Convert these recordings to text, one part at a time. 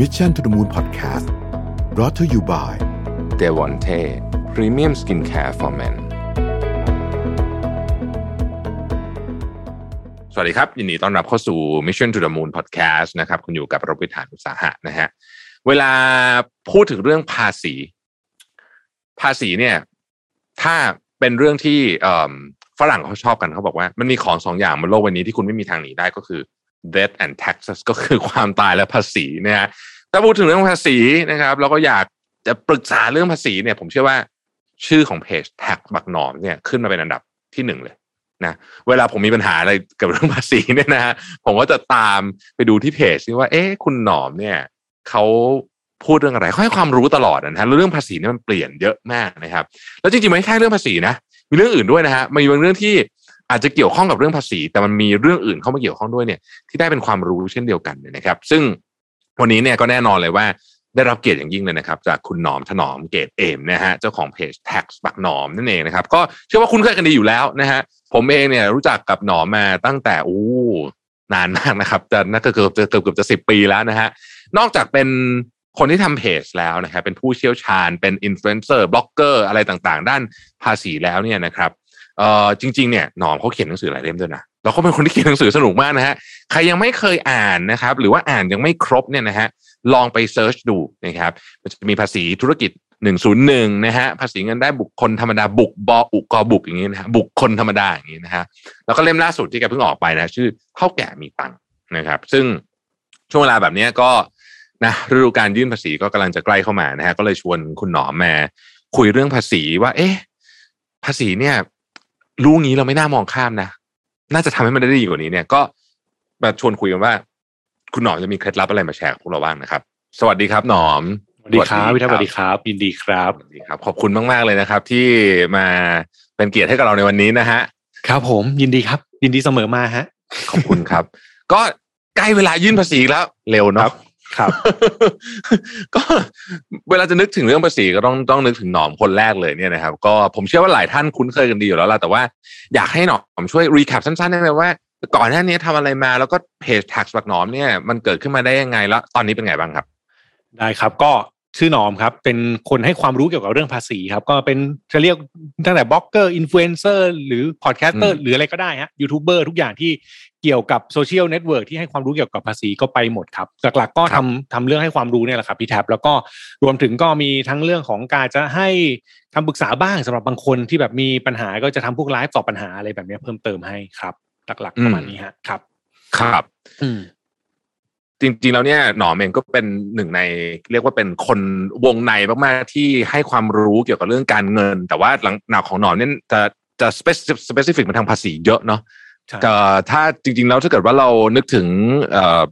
Mission to the Moon Podcast brought to you by d e v o n t e Premium Skincare for Men สวัสดีครับ ยินดีต้อนรับเข้าสู่ Mission to the Moon Podcast นะครับ คุณอยู่กับรบิฐานอุตสาหะนะฮะ เวลาพูดถึงเรื่องภาษี ภาษีเนี่ย ถ้าเป็นเรื่องที่ฝรั่งเขาชอบกันเขาบอกว่า มันมีของสองอย่างบนโลกวันนี้ที่คุณไม่มีทางหนีได้ก็คือ death and taxes ก็คือความตายและภาษีนะฮะถ้าพูดถึงเรื่องภาษีนะครับเราก็อยากจะปรึกษาเรื่องภาษีเนี่ย ผมเชื่อว่าชื่อของเพจ tax บักหนอมเนี่ยขึ้นมาเป็นอันดับที่หนึ่งเลยนะเวลาผมมีปัญหาอะไรกับเรื่องภาษีเนี่ยนะฮะผมก็จะตามไปดูที่เพจที่ว่า เอ๊ะคุณหนอมเนี่ยเขาพูดเรื่องอะไรเขาให้ความรู้ตลอดนะฮะเรื่องภาษีเนี่ยมันเปลี่ยนเยอะมากนะครับ แล้วจริงๆไม่ใช่เรื่องภาษีนะมีเรื่องอื่นด้วยนะฮะมีบางเรื่องที่ อาจจะเกี่ยวข้องกับเรื่องภาษี แต่มันมีเรื่องอื่นเข้ามาเกี่ยวข้องด้วยเนี่ยที่ได้เป็นความรู้เช่นเดียวกันนะครับ ซึ่งวันนี้เนี่ยก็แน่นอนเลยว่าได้รับเกียรติอย่างยิ่งเลยนะครับ จากคุณหนอมถนอมเกตเอมนะฮะเจ้าของเพจ tax บักหนอมนั่นเองนะครับ ก็เชื่อว่าคุณเคยกันดีอยู่แล้วนะฮะผมเองเนี่ยรู้จักกับหนอมมาตั้งแต่อู้นานมากนะครับจะน่าจะเกือบจะเกือบเกือบจะสิบปีแล้วนะฮะนอกจากเป็นคนที่ทำเพจแล้วนะครับเป็นผู้เชี่ยวชาญเป็นอินฟลูเอนเซอร์บล็อกเกอร์อะไรต่างๆ ด้านภาษีแล้วเนี่ยนะครับ เอ่อจริงๆเนี่ยหนอมเขาเขียนหนังสือหลายเล่มด้วยนะแล้วเขาเป็นคนที่เขียนหนังสือสนุกมากนะฮะใครยังไม่เคยอ่านนะครับ หรือว่าอ่านยังไม่ครบเนี่ยนะฮะลองไปเซิร์ชดูนะครับมันจะมีภาษีธุรกิจหนึ่งศูนย์หนึ่งนะฮะภาษีเงินได้บุคคลธรรมดาบุกบออุกอบุกอย่างนี้นะฮะบุคคลธรรมดาอย่างนี้นะฮะแล้วก็เล่มล่าสุดที่แกเพิ่งออกไปนะชื่อเท่าแก่มีตังค์นะครับ ซึ่งช่วงเวลาแบบนี้ก็นะฤดูการยื่นภาษีก็กำลังจะใกล้เข้ามานะฮะก็เลยชวนคุณหนอมมาคุยเรื่องภาษีว่า เอ๊ะภาษีเนี่ย รู้งี้เราไม่น่ามองข้ามนะ น่าจะทำให้มันได้ดีกว่านี้เนี่ย ก็มาชวนคุยกันว่า คุณหนอมจะมีเคล็ดลับอะไรมาแชร์กับพวกเราบ้างนะครับ สวัสดีครับหนอมสวัสดีครับพี่ทัศสวัสดีครับยินดีครับสวัสดีครับ ขอบคุณมากๆเลยนะครับ ที่มาเป็นเกียรติให้กับเราในวันนี้นะฮะครับผมยินดีครับ ยินดีเสมอมาฮะ ขอบคุณครับ ก็ใกล้เวลายื่นภาษีแล้ว เร็วเนาะ ครับ ก็เวลาจะนึกถึงเรื่องภาษีก็ต้องต้องนึกถึงหนอมคนแรกเลยเนี่ยนะครับ ก็ผมเชื่อว่าหลายท่านคุ้นเคยกันดีอยู่แล้วล่ะแต่ว่าอยากให้หนอมช่วย recap สั้นๆได้ไหมว่า ก่อนหน้านี้ทำอะไรมาแล้วก็เพจ TaxBugnoms เนี่ยมันเกิดขึ้นมาได้ยังไงแล้ว ตอนนี้เป็นไงบ้างครับ ได้ครับก็ชื่อหนอมครับเป็นคนให้ความรู้เกี่ยวกับเรื่องภาษีครับ ก็เป็นจะเรียกตั้งแต่บล็อกเกอร์อินฟลูเอนเซอร์หรือ podcaster หรืออะไรก็ได้ฮะยูทูบเบอร์ทุกอย่างที่ เกี่ยวกับโซเชียลเน็ตเวิร์กที่ให้ความรู้เกี่ยวกับภาษีก็ไปหมดครับ หลักๆก็ทำทำเรื่องให้ความรู้เนี่ยแหละครับพี่แท็บแล้วก็รวมถึงก็มีทั้งเรื่องของการจะให้คำปรึกษาบ้างสำหรับบางคนที่แบบมีปัญหาก็จะทำพวกไลฟ์ตอบปัญหาอะไรแบบนี้เพิ่มเติมให้ครับ หลักๆประมาณนี้ฮะครับ ครับอืมจริงๆแล้วเนี่ยหนอมเองก็เป็นหนึ่งใน เรียกว่าเป็นคนวงในมากๆที่ให้ความรู้เกี่ยวกับเรื่องการเงิน แต่ว่าหลังหนาของหนอมเนี่ยจะจะสเปซิฟิกมาทางภาษีเยอะเนาะ ถ้าจริงๆแล้วถ้าเกิดว่าเรานึกถึง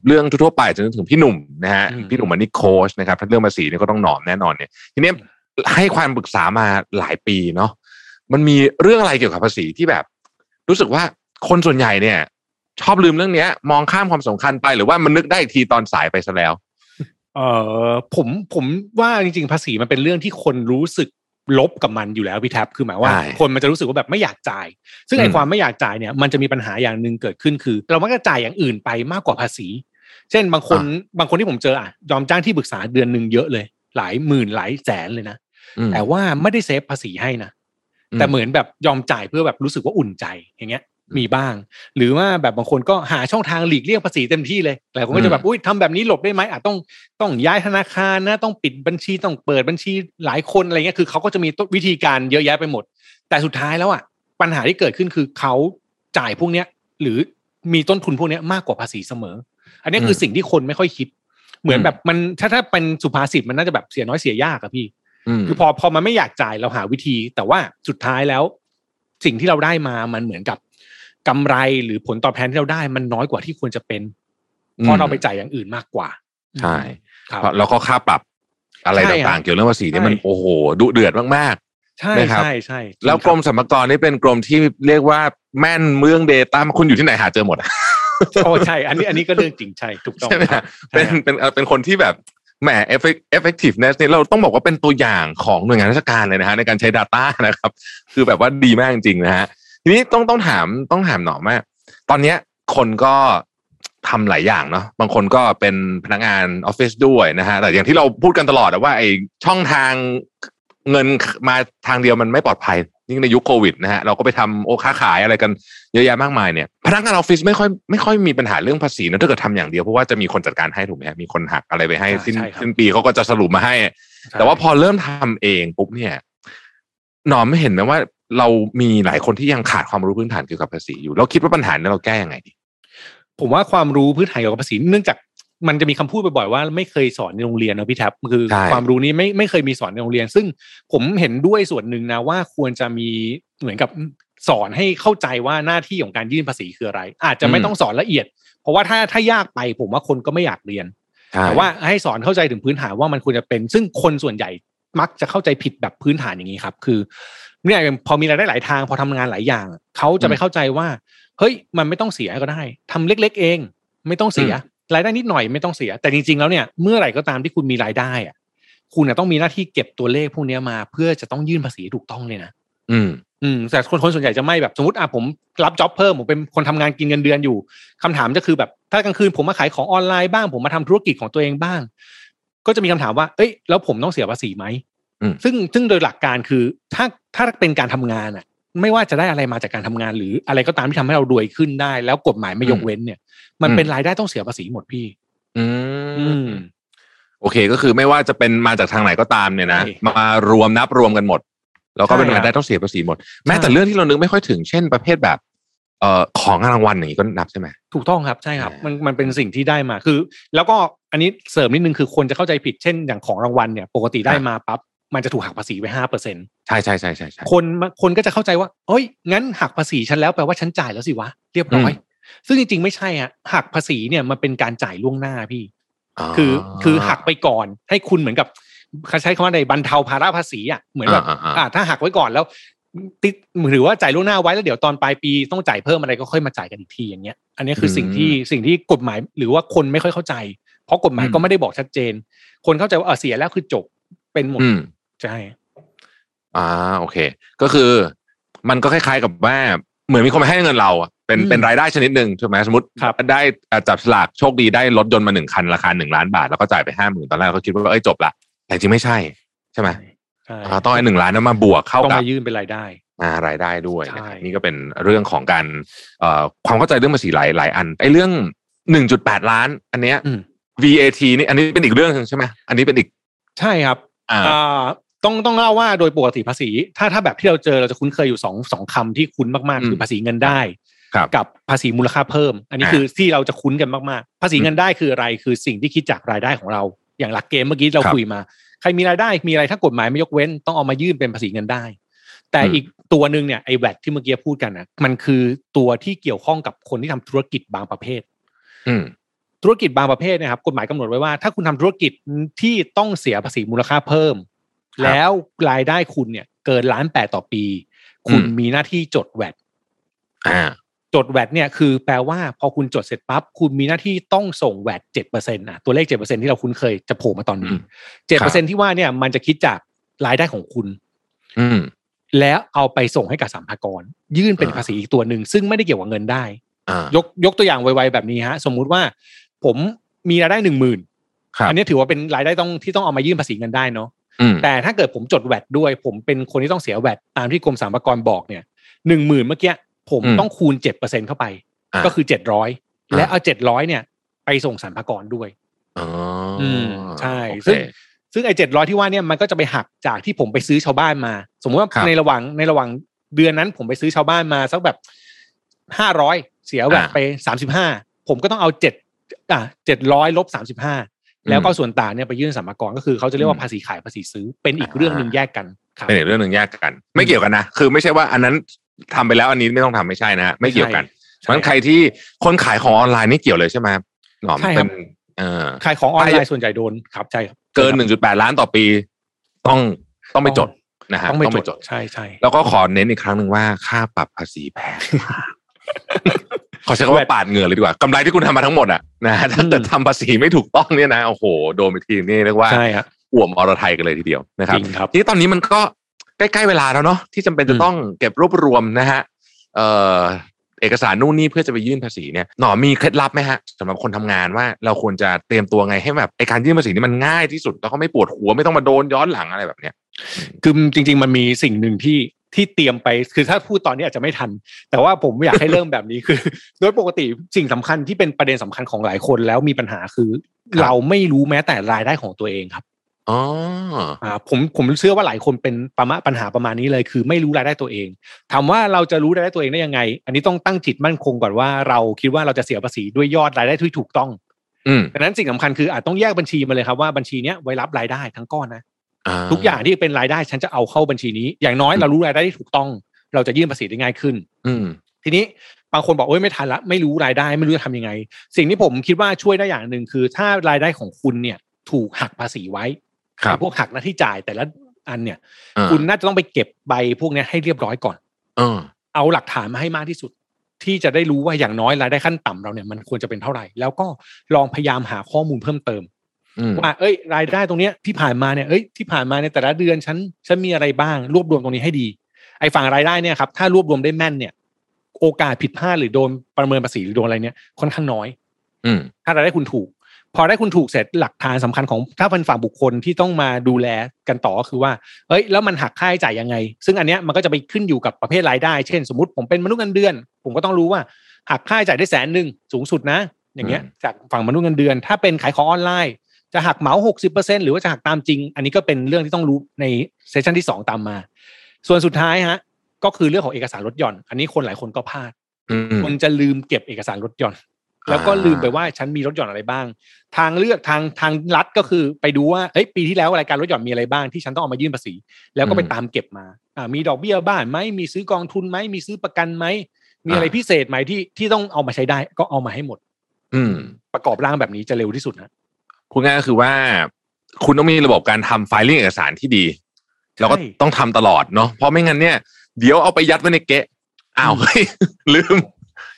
เรื่องทั่วไปจะนึกถึงพี่หนุ่มนะฮะพี่หนุ่มมันนี่โค้ชนะครับถ้าเรื่องภาษีเนี่ยก็ต้องหนอมแน่นอนเนี่ยทีนี้ให้ความปรึกษามาหลายปีเนาะมันมีเรื่องอะไรเกี่ยวกับภาษีที่แบบ รู้สึกว่าคนส่วนใหญ่เนี่ย ชอบลืมเรื่องเนี้ย มองข้ามความสำคัญไปหรือว่ามันนึกได้อีกทีตอนสายไปซะแล้ว เออผมผมว่าจริง ๆ ภาษีมันเป็นเรื่องที่คนรู้สึก ลบกับมันอยู่แล้วพี่แท็บคือหมายว่าคนมันจะรู้สึกว่าแบบไม่อยากจ่าย ซึ่งไอ้ความไม่อยากจ่ายเนี่ยมันจะมีปัญหาอย่างหนึ่งเกิดขึ้นคือ เรามักจะจ่ายอย่างอื่นไปมากกว่าภาษี เช่นบางคนบางคนที่ผมเจออะยอมจ้างที่ปรึกษาเดือนหนึ่งเยอะเลย หลายหมื่นหลายแสนเลยนะแต่ว่าไม่ได้เซฟภาษีให้นะแต่เหมือนแบบยอมจ่ายเพื่อแบบรู้สึกว่าอุ่นใจอย่างเงี้ย มีบ้าง หรือว่าแบบบางคนก็หาช่องทางหลีกเลี่ยงภาษีเต็มที่เลยหลายคนก็จะแบบอุ้ยทำแบบนี้หลบได้ไหมอาจต้องต้องย้ายธนาคารนะต้องปิดบัญชีต้องเปิดบัญชีหลายคนอะไรเงี้ยคือเขาก็จะมีวิธีการเยอะแยะไปหมด แต่สุดท้ายแล้วอะปัญหาที่เกิดขึ้นคือเขาจ่ายพวกเนี้ย หรือมีต้นทุนพวกเนี้ยมากกว่าภาษีเสมอ อันนี้คือสิ่งที่คนไม่ค่อยคิด เหมือนแบบมันถ้าถ้าเป็นสุภาษิตมันน่าจะแบบเสียน้อยเสียยากอะพี่ คือพอพอมันไม่อยากจ่ายเราหาวิธี แต่ว่าสุดท้ายแล้ว สิ่งที่เราได้มามันเหมือนกับ กำไรหรือผลตอบแทนที่เราได้มันน้อยกว่าที่ควรจะเป็น เพราะเราไปจ่ายอย่างอื่นมากกว่า ใช่แล้วก็ค่าปรับอะไรต่างๆ เกี่ยวเรื่องภาษีนี่มันโอ้โหดุเดือดมากๆใช่ใช่ใช่แล้วกรมสรรพากรนี่เป็นกรมที่เรียกว่าแม่นเมืองเดต้าคุณอยู่ที่ไหนหาเจอหมดโอ้ใช่ อันนี้อันนี้ก็เรื่องจริงใช่ถูกต้องใช่ไหมเป็นเป็นเป็นคนที่แบบแหม effectiveness เนี่ยเราต้องบอกว่าเป็นตัวอย่างของหน่วยงานราชการเลยนะฮะในการใช้ Data นะครับ คือแบบว่าดีมากจริงๆนะฮะ ทีนี้ต้องต้องถามต้องถามหน่อว่าตอนเนี้ยคนก็ภทำหลายอย่างเนาะบางคนก็เป็นพนักงานออฟฟิศด้วยนะฮะแต่อย่างที่เราพูดกันตลอดอะว่าไอช่องทางเงินมาทางเดียวมันไม่ปลอดภัยยิ่งในยุคโควิดนะฮะเราก็ไปทำโอค้าขายอะไรกันเยอะแยะมากมายเนี่ยพนักงานออฟฟิศไม่ค่อยไม่ค่อยมีปัญหาเรื่องภาษีนะถ้าเกิดทำอย่างเดียวเพราะว่าจะมีคนจัดการให้ถูกไหมฮะมีคนหักอะไรไปให้สิ้นใช่ครับสิ้นปีเขาก็จะสรุปมาให้ แต่ว่าพอเริ่มทำเองปุ๊บเนี่ยหนอมไม่เห็นไหมว่า เรามีหลายคนที่ยังขาดความรู้พื้นฐานเกี่ยวกับภาษีอยู่ เราคิดว่าปัญหานี้เราแก้ยังไงดี ผมว่าความรู้พื้นฐานเกี่ยวกับภาษีเนื่องจากมันจะมีคำพูดบ่อยๆว่าไม่เคยสอนในโรงเรียนนะพี่แท็บคือใช่ความรู้นี้ไม่ไม่เคยมีสอนในโรงเรียน ซึ่งผมเห็นด้วยส่วนหนึ่งนะว่าควรจะมีเหมือนกับสอนให้เข้าใจว่าหน้าที่ของการยื่นภาษีคืออะไร อาจจะไม่ต้องสอนละเอียด เพราะว่าถ้าถ้ายากไปผมว่าคนก็ไม่อยากเรียนใช่แต่ว่าให้สอนเข้าใจถึงพื้นฐานว่ามันควรจะเป็น ซึ่งคนส่วนใหญ่มักจะเข้าใจผิดแบบพื้นฐานอย่างนี้ครับ คือ เนี่ยพอมีรายได้หลายทาง พอทำงานหลายอย่างเขาจะไปเข้าใจว่า เฮ้ย มันไม่ต้องเสียก็ได้ทำเล็ก ๆ เอง ไม่ต้องเสีย รายได้นิดหน่อยไม่ต้องเสีย แต่จริง ๆ แล้วเนี่ยเมื่อไหร่ก็ตามที่คุณมีรายได้อะคุณน่ะต้องมีหน้าที่เก็บตัวเลขพวกเนี้ยมา เพื่อจะต้องยื่นภาษีถูกต้องเลยนะอืมอืมแต่คนคนส่วนใหญ่จะไม่แบบสมมติอะผมรับจ็อบเพิ่มผมเป็นคนทำงานกินเงินเดือนอยู่คำถามจะคือแบบถ้ากลางคืนผมมาขายของออนไลน์บ้าง ผมมาทำธุรกิจของตัวเองบ้าง ก็จะมีคำถามว่า เอ้ยแล้วผมต้องเสียภาษีไหมอืม ซึ่งซึ่งโดยหลักการคือถ้าถ้าเป็นการทำงานอะ ไม่ว่าจะได้อะไรมาจากการทำงาน หรืออะไรก็ตามที่ทำให้เรารวยขึ้นได้ แล้วกฎหมายไม่ยกเว้นเนี่ย มันเป็นรายได้ต้องเสียภาษีหมดพี่ อือืมมโอเคก็คือไม่ว่าจะเป็นมาจากทางไหนก็ตามเนี่ยนะใช่มารวมนับรวมกันหมด แล้วก็เป็นใช่รายได้ครับต้องเสียภาษีหมด แม้แต่ใช่เรื่องที่เรานึกไม่ค่อยถึงเช่นประเภทแบบเอ่อของรางวัลอย่างนี้ก็นับใช่ไหมถูกต้องครับใช่ครับอ่ามัมันมันเป็นสิ่งที่ได้มาคือ แล้วก็อันนี้เสริมนิดนึงคือคนจะเข้าใจผิดเช่นอย่างของรางวัลเนี่ย ปกติได้มาปั๊บ มันจะถูกหักภาษีไปห้าเปอร์เซ็นใช่ใช่ใช่ใช่ใช่คนมาคนก็จะเข้าใจว่าเอ้ยงั้นหักภาษีฉันแล้วแปลว่าฉันจ่ายแล้วสิวะเรียบร้อย ซึ่งจริงๆ ไม่ใช่ฮะหักภาษีเนี่ยมันเป็นการจ่ายล่วงหน้าพี่ คือคือหักไปก่อนให้คุณเหมือนกับเขาใช้คำว่าในบรรเทาภาระภาษีอะเหมือนแบบอ่าอ่าอ่าอ่าถ้าหักไว้ก่อนแล้ว ติดหรือว่าจ่ายล่วงหน้าไว้แล้วเดี๋ยวตอนปลายปีต้องจ่ายเพิ่มอะไรก็ค่อยมาจ่ายกันอีกทีอย่างเงี้ย อันนี้คือสิ่งที่สิ่งที่กฎหมายหรือว่าคนไม่ค่อยเข้าใจ เพราะกฎหมายก็ไม่ได้บอกชัดเจน คนเข้าใจว่าเออเสียแล้วคือจบเป็นหมดอืม ใช่อ่าโอเค ก็คือมันก็คล้ายๆกับว่าเหมือนมีคนมาให้เงินเราอะเป็นอืมเป็นรายได้ชนิดหนึ่งถูกไหมสมมติครับได้อ่าจับฉลากโชคดีได้รถยนต์มาหนึ่งคันราคาหนึ่งล้านบาท แล้วก็จ่ายไปห้าหมื่นตอนแรกเขาคิดว่าเอ้ยจบละแต่จริงไม่ใช่ ใช่ไหมใช่อ่าต้องไอ้หนึ่งล้านนั้นมาบวกเข้าต้องกับมายื่นเป็นรายได้อ่ารายได้ด้วยใช่นะครับนี่ก็เป็นเรื่องของการเอ่อความเข้าใจเรื่องภาษีหลายหลายอันไอ้เรื่องหนึ่งจุดแปดล้าน อันเนี้ยอืม VAT นี่อันนี้เป็นอีกเรื่องหนึงใช่ไหมอันนี้เป็นอีกใช่ครับอ่าอ่า ต้องต้องเล่าว่าโดยปกติภาษี ถ้าถ้าแบบที่เราเจอเราจะคุ้นเคยอยู่สองสองคำที่คุ้นมากอืมๆคือภาษีเงินได้ครับกับภาษีมูลค่าเพิ่ม อันนี้อ่าคือที่เราจะคุ้นกันมากๆ ภาษีเงินได้คืออะไรคือสิ่งที่คิดจากรายได้ของเรา อย่างหลักเกณฑ์เมื่อกี้เราครับคุยมา ใครมีรายได้มีอะไรถ้ากฎหมายไม่ยกเว้นต้องเอามายื่นเป็นภาษีเงินได้ แต่อืมอีกตัวหนึ่งเนี่ยไอ้แวดที่เมื่อกี้พูดกันนะมันคือตัวที่เกี่ยวข้องกับคนที่ทำธุรกิจบางประเภท อืมธุรกิจบางประเภทเนะครับกฎหมายกำหนดไว้ว่าถ้าคุณทำธุรกิจที่ต้องเสียภาษีมูลค่าเพิ่มครับ แล้วรายได้คุณเนี่ย เกินล้านแปดต่อปี คุณอืมมีหน้าที่จดแวดอ่าจดแวดเนี่ยคือแปลว่าพอคุณจดเสร็จปั๊บคุณมีหน้าที่ต้องส่งแวดเจ็ดเปอร์เซ็นต์ะตัวเลขเจ็ดเปอร์เซ็นที่เราคุ้นเคยจะโผล่มาตอนอืนี้มเจ็ดเปอร์เซ็นที่ว่าเนี่ยมันจะคิดจากรายได้ของคุณ อืมแล้วเอาไปส่งให้กับสัมภากร ยื่นเป็นอ่าภาษีอีกตัวหนึ่งซึ่งไม่ได้เกี่ยวกับเงินได้อ่ายกยกตัวอย่างไวๆแบบนี้ฮะ สมมุติว่าผมมีรายได้หนึ่งหมื่นครับอันนี้ถือว่าเป็นรายได้ต้องที่ต้องเอามายื่นภาษีเงินได้เนาะอืม แต่ถ้าเกิดผมจดแวดด้วย ผมเป็นคนที่ต้องเสียแวดตามที่กรมสรรพากรบอกเนี่ยหนึ่งหมื่นเมื่อกี้ผมอืมต้องคูณเจ็ดเปอร์เซ็นเข้าไปอ่าก็คือเจ็ดร้อยอ่าและเอาเจ็ดร้อยเนี่ย ไปส่งสรรพากรด้วยอ๋ออืมใช่โอเคซึ่งซึ่งไอ้เจ็ดร้อยที่ว่าเนี่ยมันก็จะไปหักจากที่ผมไปซื้อชาวบ้านมา สมมติว่าครับในระหว่างในระหว่างเดือนนั้นผมไปซื้อชาวบ้านมาสักแบบห้าร้อยเสียแวดอ่าไปสามสิบห้าผมก็ต้องเอาเจ็ดอะเจ็ดร้อยลบสามสิบห้า แล้วก็ส่วนต่างเนี่ยไปยื่นสรรพากรก็คือเขาจะเรียกว่าภาษีขายภาษีซื้อเป็นอีกอ่าเรื่องหนึ่งแยกกันครับเป็นอีกเรื่องหนึ่งแยกกัน ไม่เกี่ยวกันนะคือไม่ใช่ว่าอันนั้นทำไปแล้วอันนี้ไม่ต้องทำไม่ใช่นะฮะไม่เกี่ยวกันเพใช่ราะฉะนั้นใครที่คนขายของออนไลน์นี่เกี่ยวเลยใช่ไหมหนอมใช่ครัเป็บนเออขายของออนไลไปน์ส่วนใหญ่โดนครับใช่ครับเกินหนึ่งจุดแปดล้านต่อปี ต้องต้องไปจดนะฮะต้องไปจดใช่ใช่แล้วก็ขอเน้นอีกครั้งหนึ่งว่าค่าปรับภาษีแพงมาก ขอใช้คำว่าปาดเหงื่อเลยดีกว่ากำไรที่คุณทำมาทั้งหมดอะนะฮะถ้าเกิดทำภาษีไม่ถูกต้องเนี่ยนะโอ้โหโดนไปทีนี่เรียกว่าใช่ครับอ่วมอรไทยกันเลยทีเดียวนะครับจริงครับทีนี้ตอนนี้มันก็ใกล้ๆเวลาแล้วเนาะที่จำเป็นจะอืมต้องเก็บรวบรวมนะฮะเอ่อเอกสารนู่นนี่เพื่อจะไปยื่นภาษีเนี่ยหนอมีเคล็ดลับไหมฮะสำหรับคนทำงานว่าเราควรจะเตรียมตัวไงให้แบบไอการยื่นภาษีนี่มันง่ายที่สุดแล้วก็ไม่ปวดหัวไม่ต้องมาโดนย้อนหลังอะไรแบบเนี้ยคือจริง ๆ มันมีสิ่งหนึ่งที่ ที่เตรียมไปคือถ้าพูดตอนนี้อาจจะไม่ทัน แต่ว่าผมอยากให้เริ่มแบบนี้คือ โดยปกติสิ่งสำคัญที่เป็นประเด็นสำคัญของหลายคนแล้วมีปัญหาคือ เราไม่รู้แม้แต่รายได้ของตัวเองครับอ๋ออ่าผมผมเชื่อว่าหลายคนเป็นประมาปัญหาประมาณนี้เลย คือไม่รู้รายได้ตัวเอง ถามว่าเราจะรู้รายได้ตัวเองได้ยังไง อันนี้ต้องตั้งจิตมั่นคงก่อนว่าเราคิดว่าเราจะเสียภาษีด้วยยอดรายได้ที่ถูกต้องอืมดังนั้นสิ่งสำคัญคืออาจต้องแยกบัญชีมาเลยครับว่าบัญชีเนี้ยไว้รับรายได้ทั้งก้อนนะอ่า ทุกอย่างที่เป็นรายได้ฉันจะเอาเข้าบัญชีนี้ อย่างน้อยเรารู้รายได้ที่ถูกต้อง เราจะยื่นภาษีได้ง่ายขึ้น อืมทีนี้บางคนบอกโอ้ยไม่ทันละไม่รู้รายได้ไม่รู้จะทำยังไง สิ่งที่ผมคิดว่าช่วยได้อย่างหนึ่งคือ ถ้ารายได้ของคุณเนี่ย ถูกหักภาษีไว้ครับพวกหักหน้าที่จ่ายแต่ละอันเนี่ยอ่าคุณน่าจะต้องไปเก็บใบพวกเนี้ยให้เรียบร้อยก่อนเออเอาหลักฐานมาให้มากที่สุด ที่จะได้รู้ว่าอย่างน้อยรายได้ขั้นต่ำเราเนี่ยมันควรจะเป็นเท่าไหร่ แล้วก็ลองพยายามหาข้อมูลเพิ่มเติมอืม ว่าเอ้ย รายได้ตรงเนี้ยที่ผ่านมาเนี่ยเอ้ยที่ผ่านมาในแต่ละเดือนฉันฉันมีอะไรบ้าง รวบรวมตรงนี้ให้ดี ไอ้ฝั่งรายได้เนี่ยครับถ้ารวบรวมได้แม่นเนี่ย โอกาสผิดพลาดหรือโดนประเมินภาษีหรือโดนอะไรเนี่ยค่อนข้างน้อย อืมถ้ารายได้คุณถูก พอได้คุณถูกเสร็จหลักฐานสำคัญของถ้าเป็นฝั่งบุคคลที่ต้องมาดูแลกันต่อก็คือว่า เอ้ย แล้วมันหักค่าใช้จ่ายยังไง ซึ่งอันเนี้ยมันก็จะไปขึ้นอยู่กับประเภทรายได้ เช่น สมมติผมเป็นมนุษย์เงินเดือน ผมก็ต้องรู้ว่าหักค่าใช้จ่ายได้แสนหนึ่งสูงสุดนะ อย่างเงี้ยอืมจากฝั่งมนุษย์เงินเดือน ถ้าเป็นขายของออนไลน์ จะหักเหมาหกสิบเปอร์เซ็นหรือว่าจะหักตามจริง อันนี้ก็เป็นเรื่องที่ต้องรู้ในเซสชันที่สองตามมา ส่วนสุดท้ายฮะ ก็คือเรื่องของเอกสารลดหย่อน อันนี้คนหลายคนก็พลาดอืมคนจะลืมเก็บเอกสารลดหย่อน แล้วก็ลืมไปว่าฉันมีลดหย่อนอะไรบ้าง ทางเลือกทางทางรัฐก็คือไปดูว่าเอ้ยปีที่แล้วรายการลดหย่อนมีอะไรบ้างที่ฉันต้องเอามายื่นภาษี แล้วก็ไปตามเก็บมาอ่ามีดอกเบี้ยบ้านไหมมีซื้อกองทุนไหมมีซื้อประกันไหมมีอะไรพิเศษไหมที่ที่ต้องเอามาใช้ได้ก็เอามาให้หมด อืม ประกอบร่างแบบนี้จะเร็วที่สุดนะ พูดง่ายก็คือว่า คุณต้องมีระบบการทำไฟลิ่งเอกสารที่ดี แล้วก็ต้องทำตลอดเนาะเพราะไม่งั้นเนี่ย เดี๋ยวเอาไปยัดไว้ในเกะอ้าวเฮ้ยลืม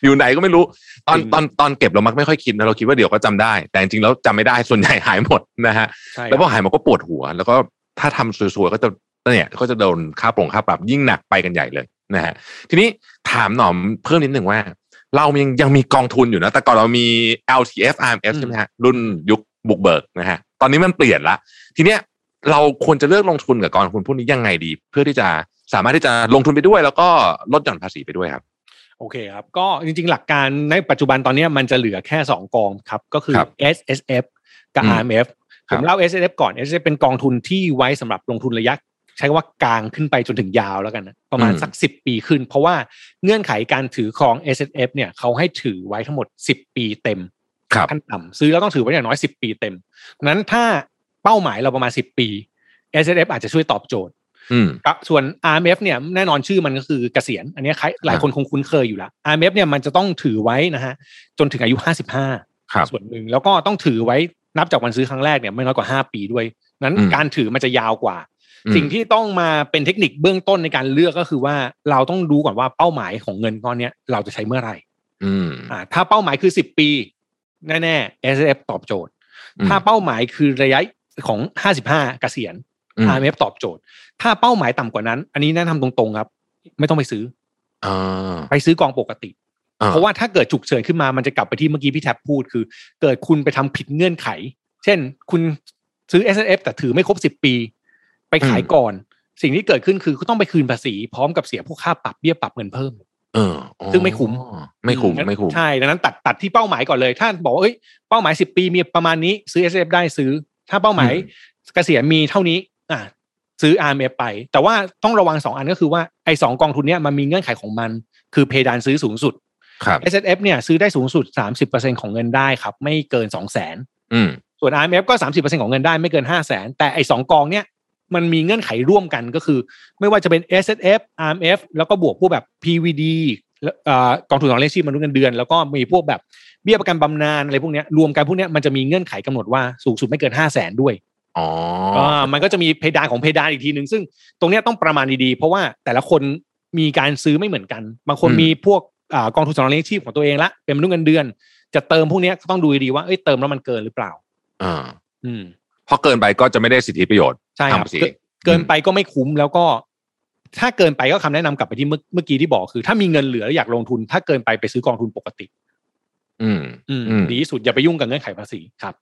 อยู่ไหนก็ไม่รู้ ตอนตอนตอนเก็บเรามักไม่ค่อยคิดนะเราคิดว่าเดี๋ยวก็จำได้ แต่จริงๆแล้วจำไม่ได้ส่วนใหญ่หายหมดนะฮะใช่แล้วพอหายมันก็ปวดหัว แล้วก็ถ้าทำสวยๆก็จะเนี่ยก็จะโดนค่าปรงค่าปรับยิ่งหนักไปกันใหญ่เลยนะฮะทีนี้ถามหน่อมเพิ่มนิดหนึ่งว่า เรายังยังมีกองทุนอยู่นะ แต่ก่อนเรามี LTF RMF ใช่ไหมฮะรุ่นยุค บุกเบิกนะฮะตอนนี้มันเปลี่ยนละทีเนี้ยเราควรจะเลือกลงทุนกับกองทุนพวกนี้ยังไงดี เพื่อที่จะสามารถที่จะลงทุนไปด้วย แล้วก็ลดหย่อนภาษีไปด้วยครับโอเคครับ ก็จริงๆ หลักการในปัจจุบันตอนนี้มันจะเหลือแค่ 2 กองครับ ก็คือครับ S S F กับอืม R M F คผรับมเล่า S S F ก่อน S S F เป็นกองทุนที่ไว้สำหรับลงทุนระยะ ใช้คำว่ากลางขึ้นไปจนถึงยาวแล้วกันนะประมาณอืมสักสิบปีขึ้น เพราะว่าเงื่อนไขการถือครอง S S F เนี่ยเขาให้ถือไว้ทั้งหมด 10 ปีเต็มครับ ขั้นต่ำซื้อแล้วต้องถือไว้อย่างน้อย10ปีเต็มนั้นถ้าเป้าหมายเราประมาณ10ปี S S F อาจจะช่วยตอบโจทย์อืมครับส่วน RMF เนี่ยแน่นอนชื่อมันก็คือเกษียณ อันนี้ใครหลายคนคงคุ้นเคยอยู่แล้ว RMF เนี่ยมันจะต้องถือไว้นะฮะจนถึงอายุ55ครับส่วนหนึ่งแล้วก็ต้องถือไว้นับจากวันซื้อครั้งแรกเนี่ยไม่น้อยกว่า5ปีด้วย นั้นอืมการถือมันจะยาวกว่าอืมสิ่งที่ต้องมาเป็นเทคนิคเบื้องต้นในการเลือกก็คือว่าเราต้องดูก่อนว่าเป้าหมายของเงินก้อนเนี้ยเราจะใช้เมื่อไหร่อืมอ่าถ้าเป้าหมายคือ10ปี แน่ๆ S F ตอบโจทย์อืมถ้าเป้าหมายคือระยะของ 55เกษียณอืม RMF ตอบโจทย์ ถ้าเป้าหมายต่ำกว่านั้น อันนี้แนะนำตรงๆครับ ไม่ต้องไปซื้ออ่าไปซื้อกองปกติอ่าเพราะว่าถ้าเกิดฉุกเฉินขึ้นมามันจะกลับไปที่เมื่อกี้พี่แท็บพูดคือ เกิดคุณไปทำผิดเงื่อนไข เช่น คุณซื้อ S F แต่ถือไม่ครบ10ปี ไปขายก่อน สิ่งที่เกิดขึ้นคือต้องไปคืนภาษีพร้อมกับเสียพวกค่าปรับเบี้ยปรับเงินเพิ่ม เอออ๋อซึ่งไม่คุ้มไม่คุ้มไม่คุ้มใช่ดังนั้นตัดตัดที่เป้าหมายก่อนเลย ถ้าบอกว่าเอ้ยเป้าหมาย10ปีมีประมาณนี้ซื้อ S F ได้ซื้อ ถ้าเป้าหมายอืมเกษียณมีเท่านี้ อะซื้อ R M F ไป แต่ว่าต้องระวังสองอันก็คือว่าไอ้สองกองทุนเนี้ยมันมีเงื่อนไขของมัน คือเพดานซื้อสูงสุดครับ S F เนี่ยซื้อได้สูงสุด30%ของเงินได้ครับ ไม่เกิน2 0 0 0 0นอืมส่วน R M F ก็30%ของเงินได้ไม่เกิน5 0 0 0 0นแต่ไอ้สองกองเนี้ย มันมีเงื่อนไขร่วมกันก็คือ ไม่ว่าจะเป็น S F R M F แล้วก็บวกพวกแบบ P V D แล้วเอ่อกองทุนสำรองเลี้ยงชีพมนุษย์เงินเดือน แล้วก็มีพวกแบบเบี้ยประกันบำนาญอะไรพวกเนี้ยรวมกันพวกเนี้ยมันจะมีเงื่อนไขกำหนดว่าสูงสุดไม่เกิน5 0 0 0 0นด้วยอ๋ออ่ามันก็จะมีเพดานของเพดานอีกทีหนึ่งซึ่งตรงเนี้ยต้องประมาณดีๆ เพราะว่าแต่ละคนมีการซื้อไม่เหมือนกัน บางคนอืมมีพวกอ่ากองทุนสำรองเลี้ยงชีพของตัวเองละเป็นมนุษย์เงินเดือน จะเติมพวกเนี้ยก็ต้องดูดีๆว่าเอ้ยเติมแล้วมันเกินหรือเปล่า อ่า อืมเพ ราะเกินไปก็จะไม่ได้สิทธิประโยชน์ใช่คทางรับภาษีเกินเกินไปก็ไม่คุ้มแล้วก็ ถ้าเกินไปก็คำแนะนำกลับไปที่เมื่อเมื่อกี้ที่บอกคือ ถ้ามีเงินเหลือแล้วอยากลงทุน ถ้าเกินไปไปซื้อกองทุนปกติอืมอืม อืมดีที่สุดอย่าไปยุ่งกับเงื่อนไขภาษีครับ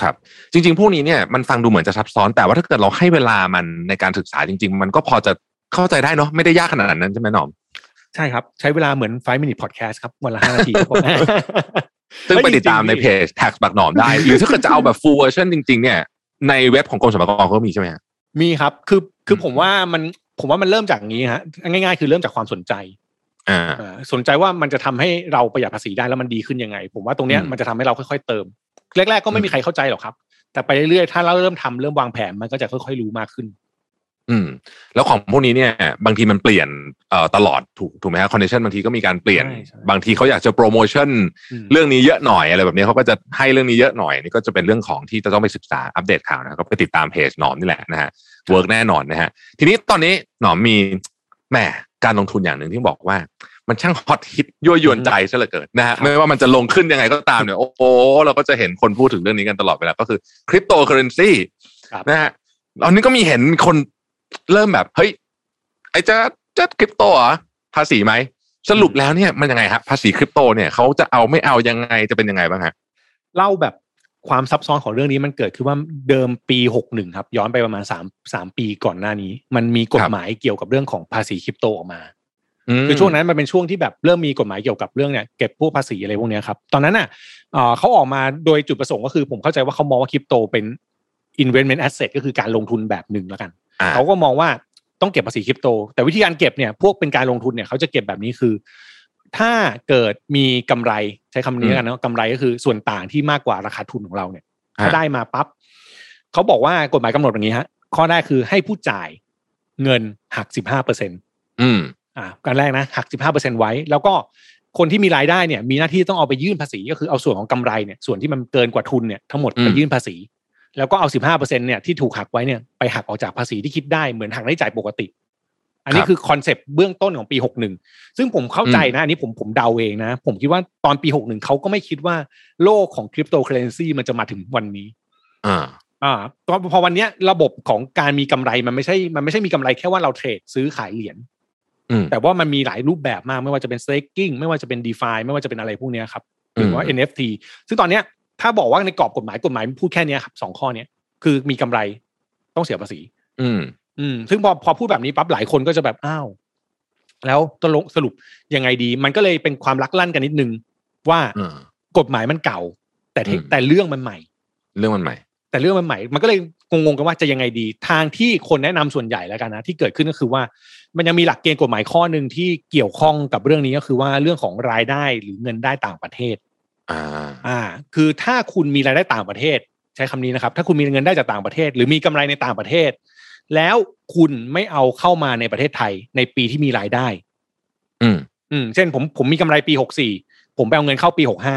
ครับจริง ๆ พวกนี้เนี่ยมันฟังดูเหมือนจะซับซ้อนแต่ว่าถ้าเกิดเราให้เวลามันในการศึกษาจริง ๆ มันก็พอจะเข้าใจได้เนาะไม่ได้ยากขนาดนั้นใช่ไหมหนอม ใช่ครับ ใช้เวลาเหมือน5 minute podcast ครับวันละห้านาทีครับผม ซึ่งไปติดตามในเพจ tax บักหนอมได้ หรือถ้าเกิดจะเอาแบบ full version จริง ๆ เนี่ย ในเว็บของกรมสรรพากรก็มีใช่ไหมฮะมีครับ คือคืออืมผมว่ามันผมว่ามันเริ่มจากอย่างนี้ฮะง่าย ๆ คือเริ่มจากความสนใจอ่าอ่าสนใจว่ามันจะทำให้เราประหยัดภาษีได้แล้วมันดีขึ้นยังไง ผมว่าตรงเนี้ยอืมมันจะทำให้เราค่อย ๆ เติม แรก ๆ ก็ไม่มีใครเข้าใจหรอกครับ แต่ไปเรื่อยๆถ้าเราเริ่มทำเริ่มวางแผนมันก็จะค่อย ๆ รู้มากขึ้น อืมแล้วของพวกนี้เนี่ยบางทีมันเปลี่ยนเอ่อตลอดถูกถูกไหมฮะ condition บางทีก็มีการเปลี่ยนใช่ใช่บางทีเขาอยากจะโปรโมชั่นอืมเรื่องนี้เยอะหน่อยอะไรแบบนี้เขาก็จะให้เรื่องนี้เยอะหน่อยนี่ก็จะเป็นเรื่องของที่จะต้องไปศึกษาอัปเดตข่าวนะก็ไปติดตามเพจหนอมนี่แหละนะฮะ work แน่นอนนะฮะทีนี้ตอนนี้หนอมมีแหมการลงทุนอย่างหนึ่งที่บอกว่ามันช่างฮอตฮิตยั่วยวนใจซะเหลือเกินนะฮะไม่ว่ามันจะลงขึ้นยังไงก็ตามเนี่ยโอ้โหเราก็จะเห็นคนพูดถึงเรื่องนี้กันตลอดเวลาก็คือคริปโตเคอเรนซีครับนะฮะตอนนี้ก็มีเห็นคน เริ่มแบบเฮ้ยไอ้จะจะคริปโตเหรอภาษีไหมสรุปแล้วเนี่ยมันยังไงครับภาษีคริปโตเนี่ยเขาจะเอาไม่เอายังไงจะเป็นยังไงบ้างฮะเล่าแบบความซับซ้อนของเรื่องนี้มันเกิดขึ้นว่าเดิมปีหกหนึ่งครับ ย้อนไปประมาณสามสามปีก่อนหน้านี้ มันมีกฎหมายเกี่ยวกับเรื่องของภาษีคริปโตออกมาคือช่วงนั้นมันเป็นช่วงที่แบบเริ่มมีกฎหมายเกี่ยวกับเรื่องเนี่ยเก็บพวกภาษีอะไรพวกเนี้ยครับตอนนั้นน่ะเอ่อเขาออกมาโดยจุดประสงค์ก็คือผมเข้าใจว่าเขามองว่าคริปโตเป็น investment asset ก็คือการลงทุนแบบหนึ่งแล้วกันอ่า เขาก็มองว่าต้องเก็บภาษีคริปโต แต่วิธีการเก็บเนี่ยพวกเป็นการลงทุนเนี่ยเขาจะเก็บแบบนี้คือ ถ้าเกิดมีกำไรใช้คำนี้แล้วกันเนอะกำไรก็คือส่วนต่างที่มากกว่าราคาทุนของเราเนี่ย ถ้าได้มาปั๊บเขาบอกว่ากฎหมายกำหนดอย่างนี้ฮะ ข้อแรกคือให้ผู้จ่ายเงินหักสิบห้าเปอร์เซ็นอืมอ่าการแรกนะหักสิบห้าเปอร์เซ็นไว้ แล้วก็คนที่มีรายได้เนี่ย มีหน้าที่ต้องเอาไปยื่นภาษีก็คือเอาส่วนของกำไรเนี่ยส่วนที่มันเกินกว่าทุนเนี่ยทั้งหมดอืมไปยื่นภาษี แล้วก็เอาสิบห้าเปอร์เซ็นเนี่ยที่ถูกหักไว้เนี่ยไปหักออกจากภาษีที่คิดได้เหมือนหักได้จ่ายปกติ อันนี้คือ concept เบื้องต้นของปีหกหนึ่งซึ่งผมเข้าใจนะ อันนี้ผมผมเดาเองนะ ผมคิดว่าตอนปีหกหนึ่งเขาก็ไม่คิดว่าโลกของคริปโตเคอเรนซีมันจะมาถึงวันนี้ อ่าอ่าตอนพอวันเนี้ยระบบของการมีกำไรมันไม่ใช่ มันไม่ใช่มีกำไรแค่ว่าเราเทรดซื้อขายเหรียญอืมแต่ว่ามันมีหลายรูปแบบมากไม่ว่าจะเป็น staking ไม่ว่าจะเป็น DeFi ไม่ว่าจะเป็นอะไรพวกเนี้ยครับหรือว่าอืม NFT ซึ่งตอนเนี้ย ถ้าบอกว่าในกรอบกฎหมายกฎหมายพูดแค่เนี้ยครับสองข้อเนี้ยคือมีกำไรต้องเสียภาษี อืม อืม ซึ่งพอพอพูดแบบนี้ปั๊บหลายคนก็จะแบบอ้าวแล้วตกลงสรุปยังไงดี มันก็เลยเป็นความลักลั่นกันนิดนึง ว่าอ่ากฎหมายมันเก่า แต่เทคอืมแต่เรื่องมันใหม่ เรื่องมันใหม่ แต่เรื่องมันใหม่ มันก็เลยงงๆกันว่าจะยังไงดี ทางที่คนแนะนำส่วนใหญ่แล้วกันนะที่เกิดขึ้นก็คือว่า มันยังมีหลักเกณฑ์กฎหมายข้อหนึ่งที่เกี่ยวข้องกับเรื่องนี้ก็คือว่าเรื่องของรายได้หรือเงินได้ต่างประเทศ อ่าอ่า คือถ้าคุณมีรายได้ต่างประเทศ ใช้คำนี้นะครับ ถ้าคุณมีเงินได้จากต่างประเทศ หรือมีกำไรในต่างประเทศ แล้วคุณไม่เอาเข้ามาในประเทศไทยในปีที่มีรายได้ อืม อืม เช่นผมผมมีกำไรปีหกสี่ผมไปเอาเงินเข้าปีหกห้า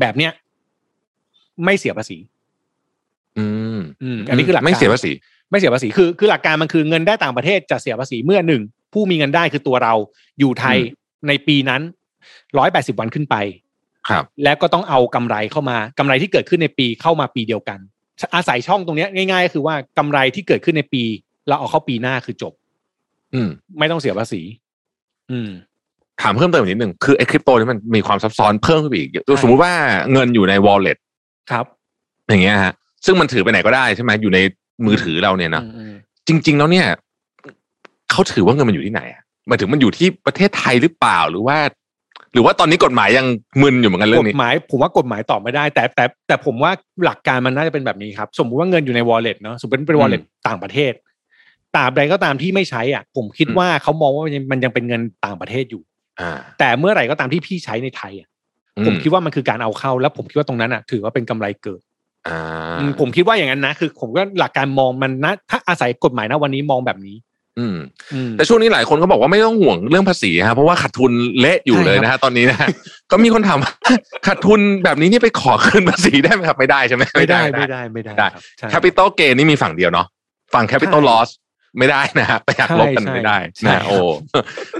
แบบเนี้ยไม่เสียภาษี อืม อืม อันนี้คือหลักการไม่เสียภาษี ไม่เสียภาษี คือ คือหลักการมันคือเงินได้ต่างประเทศจะเสียภาษีเมื่อหนึ่งผู้มีเงินได้คือตัวเราอยู่ไทยอืมในปีนั้นร้อยแปดสิบวันขึ้นไป ครับ แล้วก็ต้องเอากำไรเข้ามากำไรที่เกิดขึ้นในปีเข้ามาปีเดียวกัน อาศัยช่องตรงเนี้ยง่ายๆก็คือว่ากำไรที่เกิดขึ้นในปี เราเอาเข้าปีหน้าคือจบ อืม ไม่ต้องเสียภาษี อืมถามเพิ่มเติมอีกนิดหนึ่งคือไอ้คริปโตนี่มันมีความซับซ้อนเพิ่มขึ้นไปอีกใช่สมมุติว่าเงินอยู่ใน wallet ครับ อย่างเงี้ยฮะ ซึ่งมันถือไปไหนก็ได้ใช่ไหมอยู่ในมือถือเราเนี่ยนะอืมจริง ๆ แล้วเนี่ยเขาถือว่าเงินมันอยู่ที่ไหนอะหมายถึงมันอยู่ที่ประเทศไทยหรือเปล่าหรือว่า หรือว่าตอนนี้กฎหมายยังมึนอยู่เหมือนกันเรื่กองฎนี้หมายผมว่ากฎหมายตอบไม่ได้ แต่แต่แต่ผมว่าหลักการมันน่าจะเป็นแบบนี้ครับ สมมุติว่าเงินอยู่ใน wallet เนาะสมมติเป็น wallet ต่างประเทศตราบใดก็ตามที่ไม่ใช้อะ ผมคิดอืมว่าเขามองว่ามันยังมันยังเป็นเงินต่างประเทศอยู่อ่าแต่เมื่อไหร่ก็ตามที่พี่ใช้ในไทยอะอืผมคิดว่ามันคือการเอาเข้า แล้วผมคิดว่าตรงนั้นอะ ถือว่าเป็นกำไรเกิดอ่าอืมผมคิดว่าอย่างนั้นนะ คือ ผมก็หลักการมองมันนะ ถ้าอาศัยกฎหมายนะวันนี้มองแบบนี้ อืมอืม แต่ช่วงนี้หลายคนก็บอกว่าไม่ต้องห่วงเรื่องภาษีฮะเพราะว่าขาดทุนเละอยู่ใช่เลยครับนะฮะตอนนี้นะฮะก็มีคนถามว่าขาดทุนแบบนี้นี่ไปขอคืนภาษีได้ไหมครับไม่ได้ใช่ไหมไม่ได้ไม่ได้ไม่ได้ได้ครับใช่ capital gain นี่มีฝั่งเดียวเนาะฝั่ง capital ใช่ loss ไม่ได้นะฮะไปหักลบกันใช่ไม่ได้ใช่นะโอ้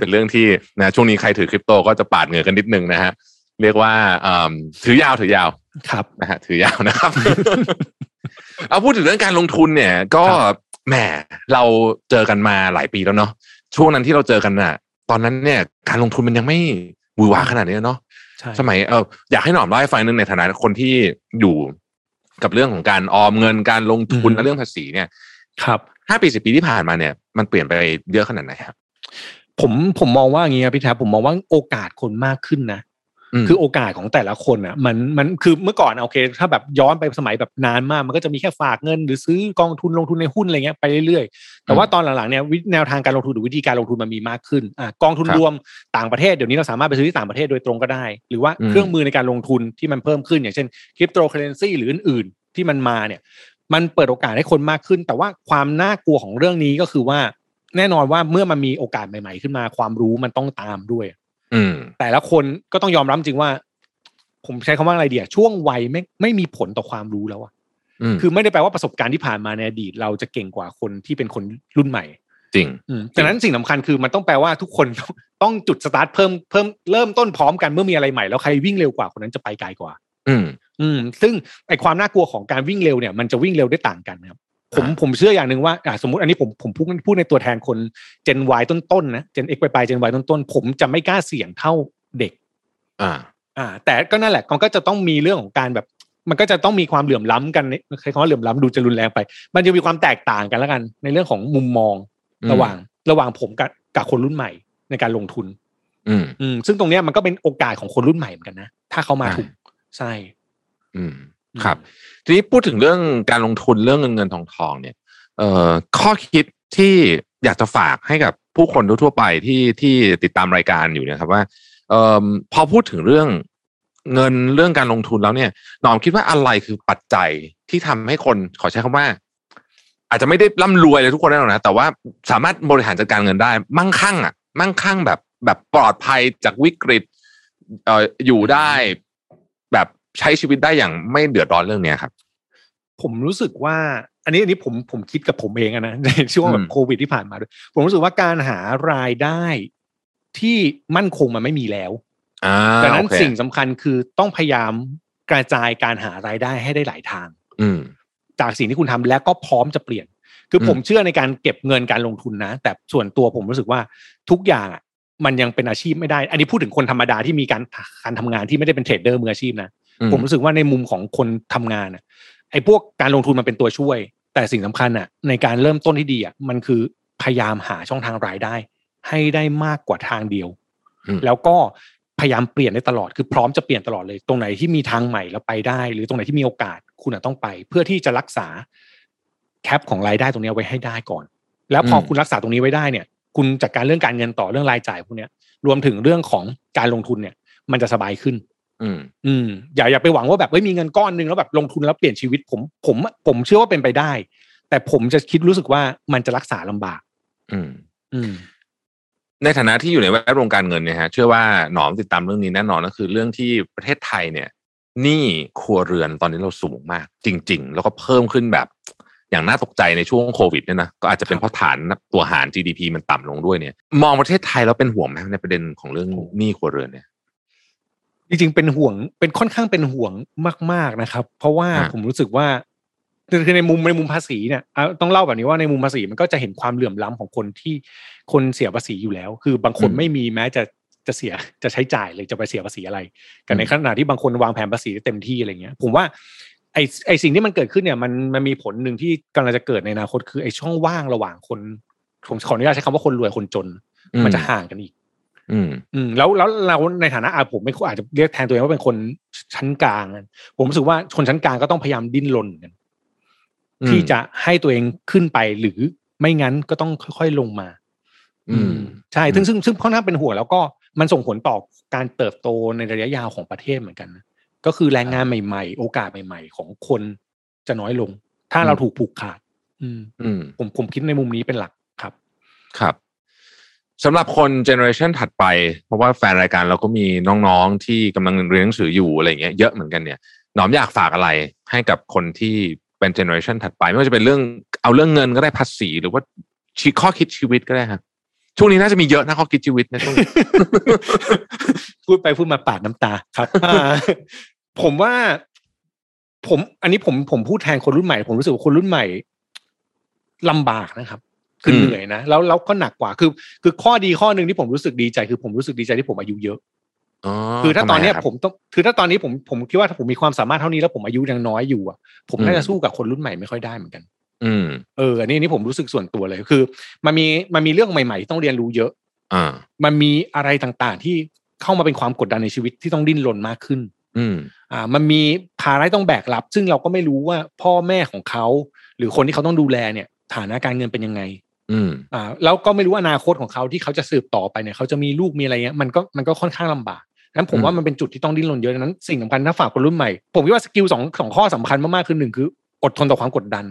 เป็นเรื่องที่นะช่วงนี้ใครถือคริปโตก็จะปาดเหงื่อกันนิดนึงนะฮะเรียกว่าอืมถือยาวถือยาวครับนะฮะถือยาวนะครับ เอาพูดถึงเรื่องการลงทุนเนี่ย ก็ครับ แแหมเราเจอกันมาหลายปีแล้วเนาะช่วงนั้นที่เราเจอกันน่ะ ตอนนั้นเนี่ยการลงทุนมันยังไม่บุหวาขนาดนี้เนาะสมัยเอออยากให้หนอมเล่าให้ฟังนึงในฐานะคนที่อยู่กับเรื่องของการออมเงินการลงทุนและเรื่องภาษีเนี่ย ครับห้าปีสิบปีที่ผ่านมาเนี่ย มันเปลี่ยนไปเยอะขนาดไหนครับผมผมมองว่าอย่างนี้ครับพี่แทบผมมองว่าโอกาสคนมากขึ้นนะ คือโอกาสของแต่ละคนอะมันมันคือเมื่อก่อนโอเค ถ้าแบบย้อนไปสมัยแบบนานมาก มันก็จะมีแค่ฝากเงิน หรือซื้อกองทุนลงทุนในหุ้นอะไรเงี้ยไปเรื่อยๆ แต่ว่าตอนหลังๆเนี่ยแนวทางการลงทุนหรือวิธีการลงทุนมันมีมากขึ้นอ่ากองทุนรวมต่างประเทศเดี๋ยวนี้เราสามารถไปซื้อที่ต่างประเทศโดยตรงก็ได้ หรือว่าเครื่องมือในการลงทุนที่มันเพิ่มขึ้น อย่างเช่นคริปโตเคอเรนซีหรืออื่นๆ ที่มันมาเนี่ยมันเปิดโอกาสให้คนมากขึ้น แต่ว่าความน่ากลัวของเรื่องนี้ก็คือว่าแน่นอนว่าเมื่อมันมีโอกาสใหม่ ๆ ขึ้นมาความรู้มันต้องตามด้วย อืมแต่ละคนก็ต้องยอมรับจริงว่า ผมใช้คำว่าอะไรเดียช่วงวัยไม่ไม่มีผลต่อความรู้แล้วอะคือไม่ได้แปลว่าประสบการณ์ที่ผ่านมาในอดีตเราจะเก่งกว่าคนที่เป็นคนรุ่นใหม่ จริงดังนั้นสิ่งสาคัญคือมันต้องแปลว่าทุกคนต้องจุดสตาร์ทเพิ่มเพิ่มเริ่มต้นพร้อมกันเมื่อมีอะไรใหม่แล้วใครวิ่งเร็วกว่าคนนั้นจะไปไกลกว่า อืม อืม ซึ่งไอความน่ากลัวของการวิ่งเร็วเนี่ย มันจะวิ่งเร็วได้ต่างกันครับ ผมผมเชื่ออย่างหนึ่งว่าอ่าสมมติอันนี้ผมผมพูดพูดในตัวแทนคนเจน Y ต้นๆนะเจน X ไปไปเจน Y ต้นๆผมจะไม่กล้าเสี่ยงเท่าเด็ก อ่า อ่า แต่ก็นั่นแหละมันก็จะต้องมีเรื่องของการแบบ มันก็จะต้องมีความเหลื่อมล้ำกันใช้คำว่าเหลื่อมล้ำดูจะรุนแรงไป มันจะมีความแตกต่างกันแล้วกัน ในเรื่องของมุมมองระหว่างระหว่างผมกับกับคนรุ่นใหม่ในการลงทุน อืมอืมซึ่งตรงเนี้ยมันก็เป็นโอกาสของคนรุ่นใหม่เหมือนกันนะถ้าเขามาถูกใช่ อืม ครับ ทีนี้พูดถึงเรื่องการลงทุนเรื่องเงินเงินทองทองเนี่ย เอ่อข้อคิดที่อยากจะฝากให้กับผู้คนทั่วไปที่ที่ติดตามรายการอยู่นี่ยครับว่า เอ่อพอพูดถึงเรื่องเงินเรื่องการลงทุนแล้วเนี่ยนอมคิดว่าอะไรคือปัจจัยที่ทำให้คนขอใช้คำว่า อาจจะไม่ได้ร่ำรวยเลยทุกคนแน่นอนนะแต่ว่าสามารถบริหารจัดการเงินได้ มั่งคั่งอะ มั่งคั่งแบบแบบปลอดภัยจากวิกฤตเอ่ออยู่ได้แบบ ใช้ชีวิตได้อย่างไม่เดือดร้อนเรื่องเนี้ยครับ ผมรู้สึกว่า อันนี้อันนี้ผมผมคิดกับผมเองนะในช่วงแบบโควิดที่ผ่านมาด้วยผมรู้สึกว่าการหารายได้ที่มั่นคงมันไม่มีแล้วดังนั้นสิ่งสำคัญคือต้องพยายามกระจายการหารายได้ให้ได้หลายทาง อืจากสิ่งที่คุณทำแล้วก็พร้อมจะเปลี่ยน คือผมเชื่อในการเก็บเงินการลงทุนนะ แต่ส่วนตัวผมรู้สึกว่าทุกอย่างมันยังเป็นอาชีพไม่ได้ อันนี้พูดถึงคนธรรมดาที่มีการการทำงานที่ไม่ได้เป็นเทรดเดอร์มืออาชีพนะ ผมรู้สึกว่าในมุมของคนทำงานไอ้พวกการลงทุนมันเป็นตัวช่วย แต่สิ่งสำคัญอะ ในการเริ่มต้นที่ดีอะมันคือพยายามหาช่องทางรายได้ ให้ได้มากกว่าทางเดียว แล้วก็พยายามเปลี่ยนได้ตลอดคือพร้อมจะเปลี่ยนตลอดเลย ตรงไหนที่มีทางใหม่แล้วไปได้ หรือตรงไหนที่มีโอกาสคุณต้องไป เพื่อที่จะรักษาแคปของรายได้ตรงนี้ไว้ให้ได้ก่อน แล้วพอคุณรักษาตรงนี้ไว้ได้เนี่ย คุณจัดการเรื่องการเงินต่อเรื่องรายจ่ายพวกนี้รวมถึงเรื่องของการลงทุนเนี่ย มันจะสบายขึ้น อืมอืมอย่าอย่าไปหวังว่าแบบเฮ้ยมีเงินก้อนนึงแล้วแบบลงทุนแล้วเปลี่ยนชีวิตผมผมผมเชื่อว่าเป็นไปได้ แต่ผมจะคิดรู้สึกว่ามันจะรักษาลำบาก อืม อืมในฐานะที่อยู่ในแวดวงการเงินเนี่ยฮะเชื่อว่าหนอมติดตามเรื่องนี้แน่นอนก็คือเรื่องที่ประเทศไทยเนี่ยหนี้ครัวเรือนตอนนี้เราสูงมาก จริง ๆ แล้วก็เพิ่มขึ้นแบบอย่างน่าตกใจในช่วงโควิดเนี่ยนะก็อาจจะเป็นเพราะฐานตัวหาร GDP มันต่ำลงด้วยเนี่ย มองประเทศไทยแล้วเป็นห่วงไหมในประเด็นของเรื่องหนี้ครัวเรือนเนี่ย จริงๆเป็นห่วงเป็นค่อนข้างเป็นห่วงมาก ๆนะครับ เพราะว่าผมรู้สึกว่าคือในมุมในมุมภาษีเนี่ยต้องเล่าแบบนี้ว่าในมุมภาษีมันก็จะเห็นความเหลื่อมล้ำของคนที่คนเสียภาษีอยู่แล้ว คือบางคนไม่มีแม้จะจะเสียจะใช้จ่ายเลยจะไปเสียภาษีอะไร กันในขณะที่บางคนวางแผนภาษีเต็มที่อะไรเงี้ย ผมว่าไอไอสิ่งที่มันเกิดขึ้นเนี่ยมันมันมีผลหนึ่งที่กำลังจะเกิดในอนาคตคือไอช่องว่างระหว่างคนผมขออนุญาตใช้คำว่าคนรวยคนจน มันจะห่างกันอีก อืมอืมแล้วแล้วเราในฐานะอาผมไม่อาจจะเรียกแทนตัวเองว่าเป็นคนชั้นกลาง ผมรู้สึกว่าคนชั้นกลางก็ต้องพยายามดิ้นรนกันที่จะให้ตัวเองขึ้นไปหรือไม่งั้นก็ต้องค่อยๆลงมา อืมใช่ซึ่งซึ่งซึ่งค่อนข้างเป็นห่วงแล้วก็มันส่งผลต่อการเติบโตในระยะยาวของประเทศเหมือนกันนะก็คือแรงงานใหม่ๆ โอกาสใหม่ๆ ของคนจะน้อยลง ถ้าเราถูกผูกขาด อืมอืมผมผมคิดในมุมนี้เป็นหลักครับ ครับ สำหรับคนเจเนอเรชันถัดไป เพราะว่าแฟนรายการเราก็มีน้องๆ ที่กำลังเรียนหนังสืออยู่อะไรเงี้ยเยอะเหมือนกันเนี่ยน้อมอยากฝากอะไรให้กับคนที่เป็นเจเนอเรชันถัดไป ไม่ว่าจะเป็นเรื่องเอาเรื่องเงินก็ได้ภาษีหรือว่าชีข้อคิดชีวิตก็ได้ครับช่วงนี้น่าจะมีเยอะนะข้อคิดชีวิตนะช่วงพูดไปพูดมาปาดน้ำตาครับผมว่า ผม อันนี้ผมผมพูดแทนคนรุ่นใหม่ ผมรู้สึกว่าคนรุ่นใหม่ลำบากนะครับ คือเหนื่อยนะแล้วแล้วก็หนักกว่าคือ คือข้อดีข้อหนึ่งที่ผมรู้สึกดีใจ คือผมรู้สึกดีใจที่ผมอายุเยอะคือถ้าตอนนี้ผมต้องคือถ้าตอนนี้ผมผมคิดว่าถ้าผมมีความสามารถเท่านี้แล้วผมอายุยังน้อยอยู่อะผมน่าจะสู้กับคนรุ่นใหม่ไม่ค่อยได้เหมือนกัน อืมเอออันนี้นี่ผมรู้สึกส่วนตัวเลยคือ มันมีมันมีเรื่องใหม่ๆ ต้องเรียนรู้เยอะ อ่า มันมีอะไรต่างๆที่เข้ามาเป็นความกดดันในชีวิตที่ต้องดิ้นรนมากขึ้น อืมอ่า มันมีภาระต้องแบกรับ ซึ่งเราก็ไม่รู้ว่าพ่อแม่ของเขา หรือคนที่เขาต้องดูแลเนี่ย ฐานะการเงินเป็นยังไง อืมอ่าแล้วก็ไม่รู้อนาคตของเขาที่เขาจะสืบต่อไปเนี่ยเขาจะมีลูกมีอะไรเงี้ยมันก็มันก็ค่อนข้างลำบากนั้นผมว่ามันเป็นจุดที่ต้องดิ้นรนเยอะนั้นสิ่งสำคัญถ้าฝากคนรุ่นใหม่ผมคิดว่า skill สองสองข้อสำคัญมากๆคือหนึ่งคือ อดทนต่อความกดดัน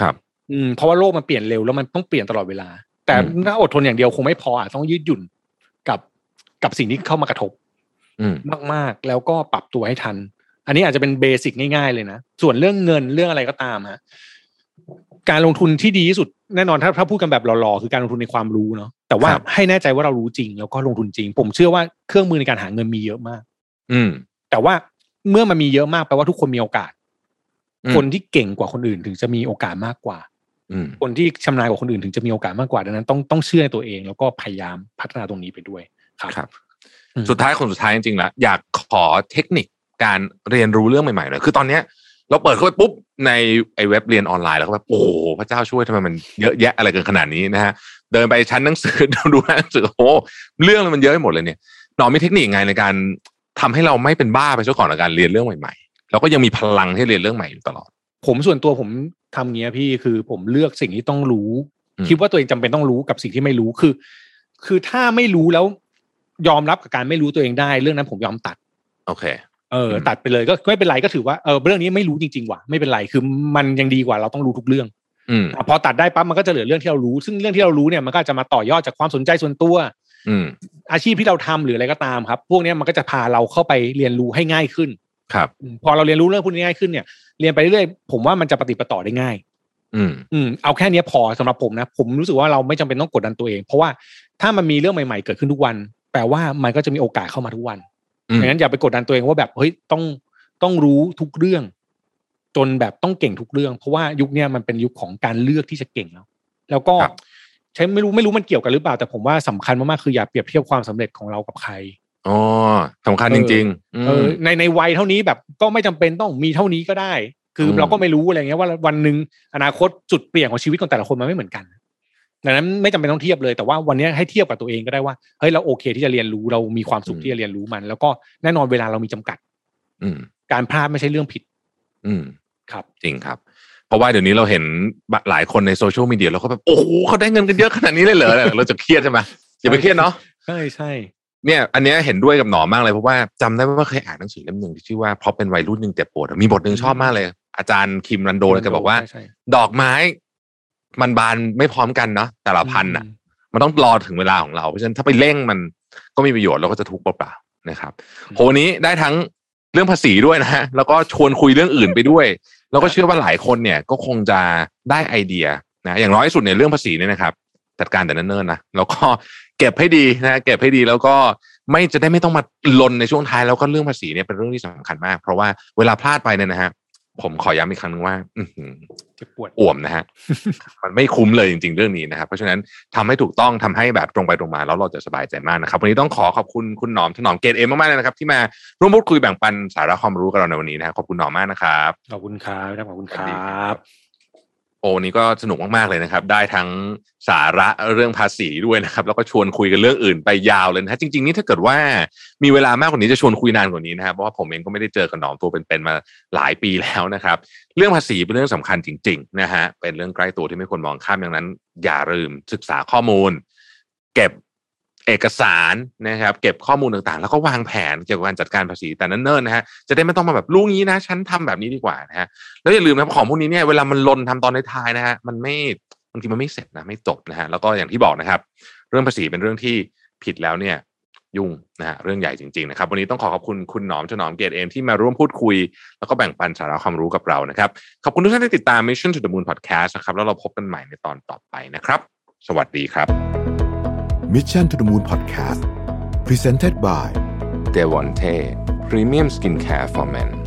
ครับ อืมเพราะว่าโลกมันเปลี่ยนเร็วแล้วมันต้องเปลี่ยนตลอดเวลา แต่ถ้าอดทนอย่างเดียวคงไม่พออาจต้องยืดหยุ่นกับกับสิ่งที่เข้ามากระทบมากๆแล้วก็ปรับตัวให้ทัน อันนี้อาจจะเป็น basic ง่ายๆเลยนะส่วนเรื่องเงินเรื่องอะไรก็ตามฮะ การลงทุนที่ดีที่สุดแน่นอนถ้าถ้าพูดกันแบบหล่อๆคือการลงทุนในความรู้เนาะแต่ว่าให้แน่ใจว่าเรารู้จริง แล้วก็ลงทุนจริง ผมเชื่อว่าเครื่องมือในการหาเงินมีเยอะมาก อืม แต่ว่าเมื่อมันมีเยอะมากแปลว่าทุกคนมีโอกาส คนที่เก่งกว่าคนอื่นถึงจะมีโอกาสมากกว่าคนที่ชำนาญกว่าคนอื่นถึงจะมีโอกาสมากกว่าดังนั้นต้องต้องเชื่อในตัวเอง แล้วก็พยายามพัฒนาตรงนี้ไปด้วยครับครับ สุดท้ายคนสุดท้ายจริงๆแล้วอยากขอเทคนิคการเรียนรู้เรื่องใหม่ๆหน่อยคือตอนเนี้ย เราเปิดเข้าไปปุ๊บในไอเว็บเรียนออนไลน์แล้วก็แบบโอ้พระเจ้าช่วยทำไมมันเยอะแยะอะไรกันขนาดนี้นะฮะเดินไปชั้นหนังสือดูหนังสือโอ้เรื่องมันเยอะไปหมดเลยเนี่ยหนอมีเทคนิคไงในการทำให้เราไม่เป็นบ้าไปซะก่อนในการเรียนเรื่องใหม่ๆแล้วก็ยังมีพลังที่เรียนเรื่องใหม่อยู่ตลอด ผมส่วนตัวผมทำเงี้ยพี่คือผมเลือกสิ่งที่ต้องรู้ คิดว่าตัวเองจำเป็นต้องรู้กับสิ่งที่ไม่รู้คือ คือถ้าไม่รู้แล้วยอมรับกับการไม่รู้ตัวเองได้ เรื่องนั้นผมยอมตัด โอเค เออตัดไปเลยก็ไม่เป็นไรก็ถือว่าเออเรื่องนี้ไม่รู้จริงๆว่ะไม่เป็นไรคือมันยังดีกว่าเราต้องรู้ทุกเรื่องอืพอตัดได้ปั๊บมันก็จะเหลือเรื่องที่เรารู้ ซึ่งเรื่องที่เรารู้เนี่ยมันก็จะมาต่อยอดจากความสนใจส่วนตัวอือาชีพที่เราทำหรืออะไรก็ตามครับ พวกนี้มันก็จะพาเราเข้าไปเรียนรู้ให้ง่ายขึ้น ครับ พอเราเรียนรู้เรื่องพวกนี้ง่ายขึ้นเนี่ย เรียนไปเรื่อยผมว่ามันจะปฏิปต่อได้ง่าย อืมอืมเอาแค่นี้พอสำหรับผมนะ ผมรู้สึกว่าเราไม่จำเป็นต้องกดดันตัวเอง เพราะว่าถ้ามันมีเรื่องใหม่ ๆ เกิดขึ้นทุกวัน แปลว่ามันก็จะมีโอกาสเข้ามาทุกวัน ดังนั้นอย่าไปกดดันตัวเองว่าแบบเฮ้ยต้องต้องรู้ทุกเรื่อง จนแบบต้องเก่งทุกเรื่อง เพราะว่ายุคนี้มันเป็นยุคของการเลือกที่จะเก่งแล้ว แล้วก็ใช้ไม่รู้ไม่รู้มันเกี่ยวกันหรือเปล่า แต่ผมว่าสำคัญมากๆคืออย่าเปรียบเทียบความสำเร็จของเรากับใครอ๋อสำคัญจริงๆเออในในวัยเท่านี้แบบก็ไม่จำเป็นต้องมีเท่านี้ก็ได้ คือเราก็ไม่รู้อะไรเงี้ยว่าวันหนึ่งอนาคตจุดเปลี่ยนของชีวิตของแต่ละคนมันไม่เหมือนกัน ดังนั้นไม่จำเป็นต้องเทียบเลยแต่ว่าวันนี้ให้เทียบกับตัวเองก็ได้ว่าเฮ้ยเราโอเคที่จะเรียนรู้เรามีความสุขที่จะเรียนรู้มัน แล้วก็แน่นอนเวลาเรามีจำกัด อืการพลาดไม่ใช่เรื่องผิด อืมครับ จริงครับเพราะว่าเดี๋ยวนี้เราเห็นหลายคนในโซเชียลมีเดียเราก็แบบโอ้โหเขาได้เงินกันเยอะขนาดนี้เลยเหรอเราจะเครียดใช่ไหมอย่าไปเครียดเนาะใช่ใช่เนี่ย อันนี้เห็นด้วยกับหนอมากเลยเพราะว่าจำได้ว่าเคยอ่านหนังสือเล่มหนึ่งที่ชื่อว่าเพราะเป็นวัยรุ่นหนึ่งเจ็บปวดมีบทหนึ่งชอบมากเลย อาจารย์คิมรันโดเลยแกบอกว่า ดอกไม้ มันบานไม่พร้อมกันเนาะแต่ละพันอะ มันต้องรอถึงเวลาของเราเพราะฉะนั้นถ้าไปเร่งมันก็มีประโยชน์เราก็จะทุกข์เปล่าๆนะครับโหนี้ได้ทั้งเรื่องภาษีด้วยนะฮะแล้วก็ชวนคุยเรื่องอื่นไปด้วย แล้วก็เชื่อว่าหลายคนเนี่ยก็คงจะได้ไอเดียนะอย่างน้อยสุดเนี่ยเรื่องภาษีเนี่ยนะครับ จัดการแต่เนิ่นๆนะแล้วก็เก็บให้ดีนะเก็บให้ดีแล้วก็ไม่จะได้ไม่ต้องมาลนในช่วงท้ายแล้วก็เรื่องภาษีเนี่ยเป็นเรื่องที่สำคัญมาก เพราะว่าเวลาพลาดไปเนี่ยนะฮะ ผมขอย้ำอีกครั้งนึงว่าเจ็บปวดอ่วมนะฮะ มันไม่คุ้มเลยจริง ๆ เรื่องนี้นะครับ เพราะฉะนั้นทำให้ถูกต้องทำให้แบบตรงไปตรงมาแล้วเราจะสบายใจมากนะครับ วันนี้ต้องขอขอบคุณคุณหนอมถนอมเกตเอ็มมากๆเลยนะครับ ที่มาร่วมพูดคุยแบ่งปันสาระความรู้กับเราในวันนี้นะครับขอบคุณหนอมมากนะครับ ขอบคุณครับขอบคุณครับ โอ้นี้ก็สนุกมากๆเลยนะครับ ได้ทั้งสาระเรื่องภาษีด้วยนะครับ แล้วก็ชวนคุยกันเรื่องอื่นไปยาวเลยนะฮะจริง ๆ นี่ถ้าเกิดว่ามีเวลามากกว่านี้จะชวนคุยนานกว่านี้นะครับเพราะว่าผมเองก็ไม่ได้เจอกับน้อมตัวเป็นๆมาหลายปีแล้วนะครับ เรื่องภาษีเป็นเรื่องสำคัญจริง ๆ นะฮะเป็นเรื่องใกล้ตัวที่ไม่ควรมองข้ามอย่างนั้น อย่าลืมศึกษาข้อมูล เก็บ เอกสารนะครับ เก็บข้อมูลต่างๆ แล้วก็วางแผนเกี่ยวกับการจัดการภาษีแต่นั่นเนิ่นนะฮะจะได้ไม่ต้องมาแบบรู้งี้นะฉันทำแบบนี้ดีกว่านะฮะแล้วอย่าลืมนะของพวกนี้เนี่ยเวลามันลนทำตอนในท้ายนะฮะมันไม่บางทีมันไม่เสร็จนะไม่จบนะฮะแล้วก็อย่างที่บอกนะครับ เรื่องภาษีเป็นเรื่องที่ผิดแล้วเนี่ยยุ่งนะฮะเรื่องใหญ่จริงๆนะครับ วันนี้ต้องขอขอบคุณคุณหนอมถนอมเกียรติเองที่มาร่วมพูดคุย แล้วก็แบ่งปันสาระความรู้กับเรานะครับ ขอบคุณทุกท่านที่ติดตาม Mission to the Moon Podcast นะครับแล้วเราพบกันใหม่ในตอนต่อไปนะครับ สวัสดีครับ Mission to the Moon Podcast Presented by Devonte Premium Skincare for Men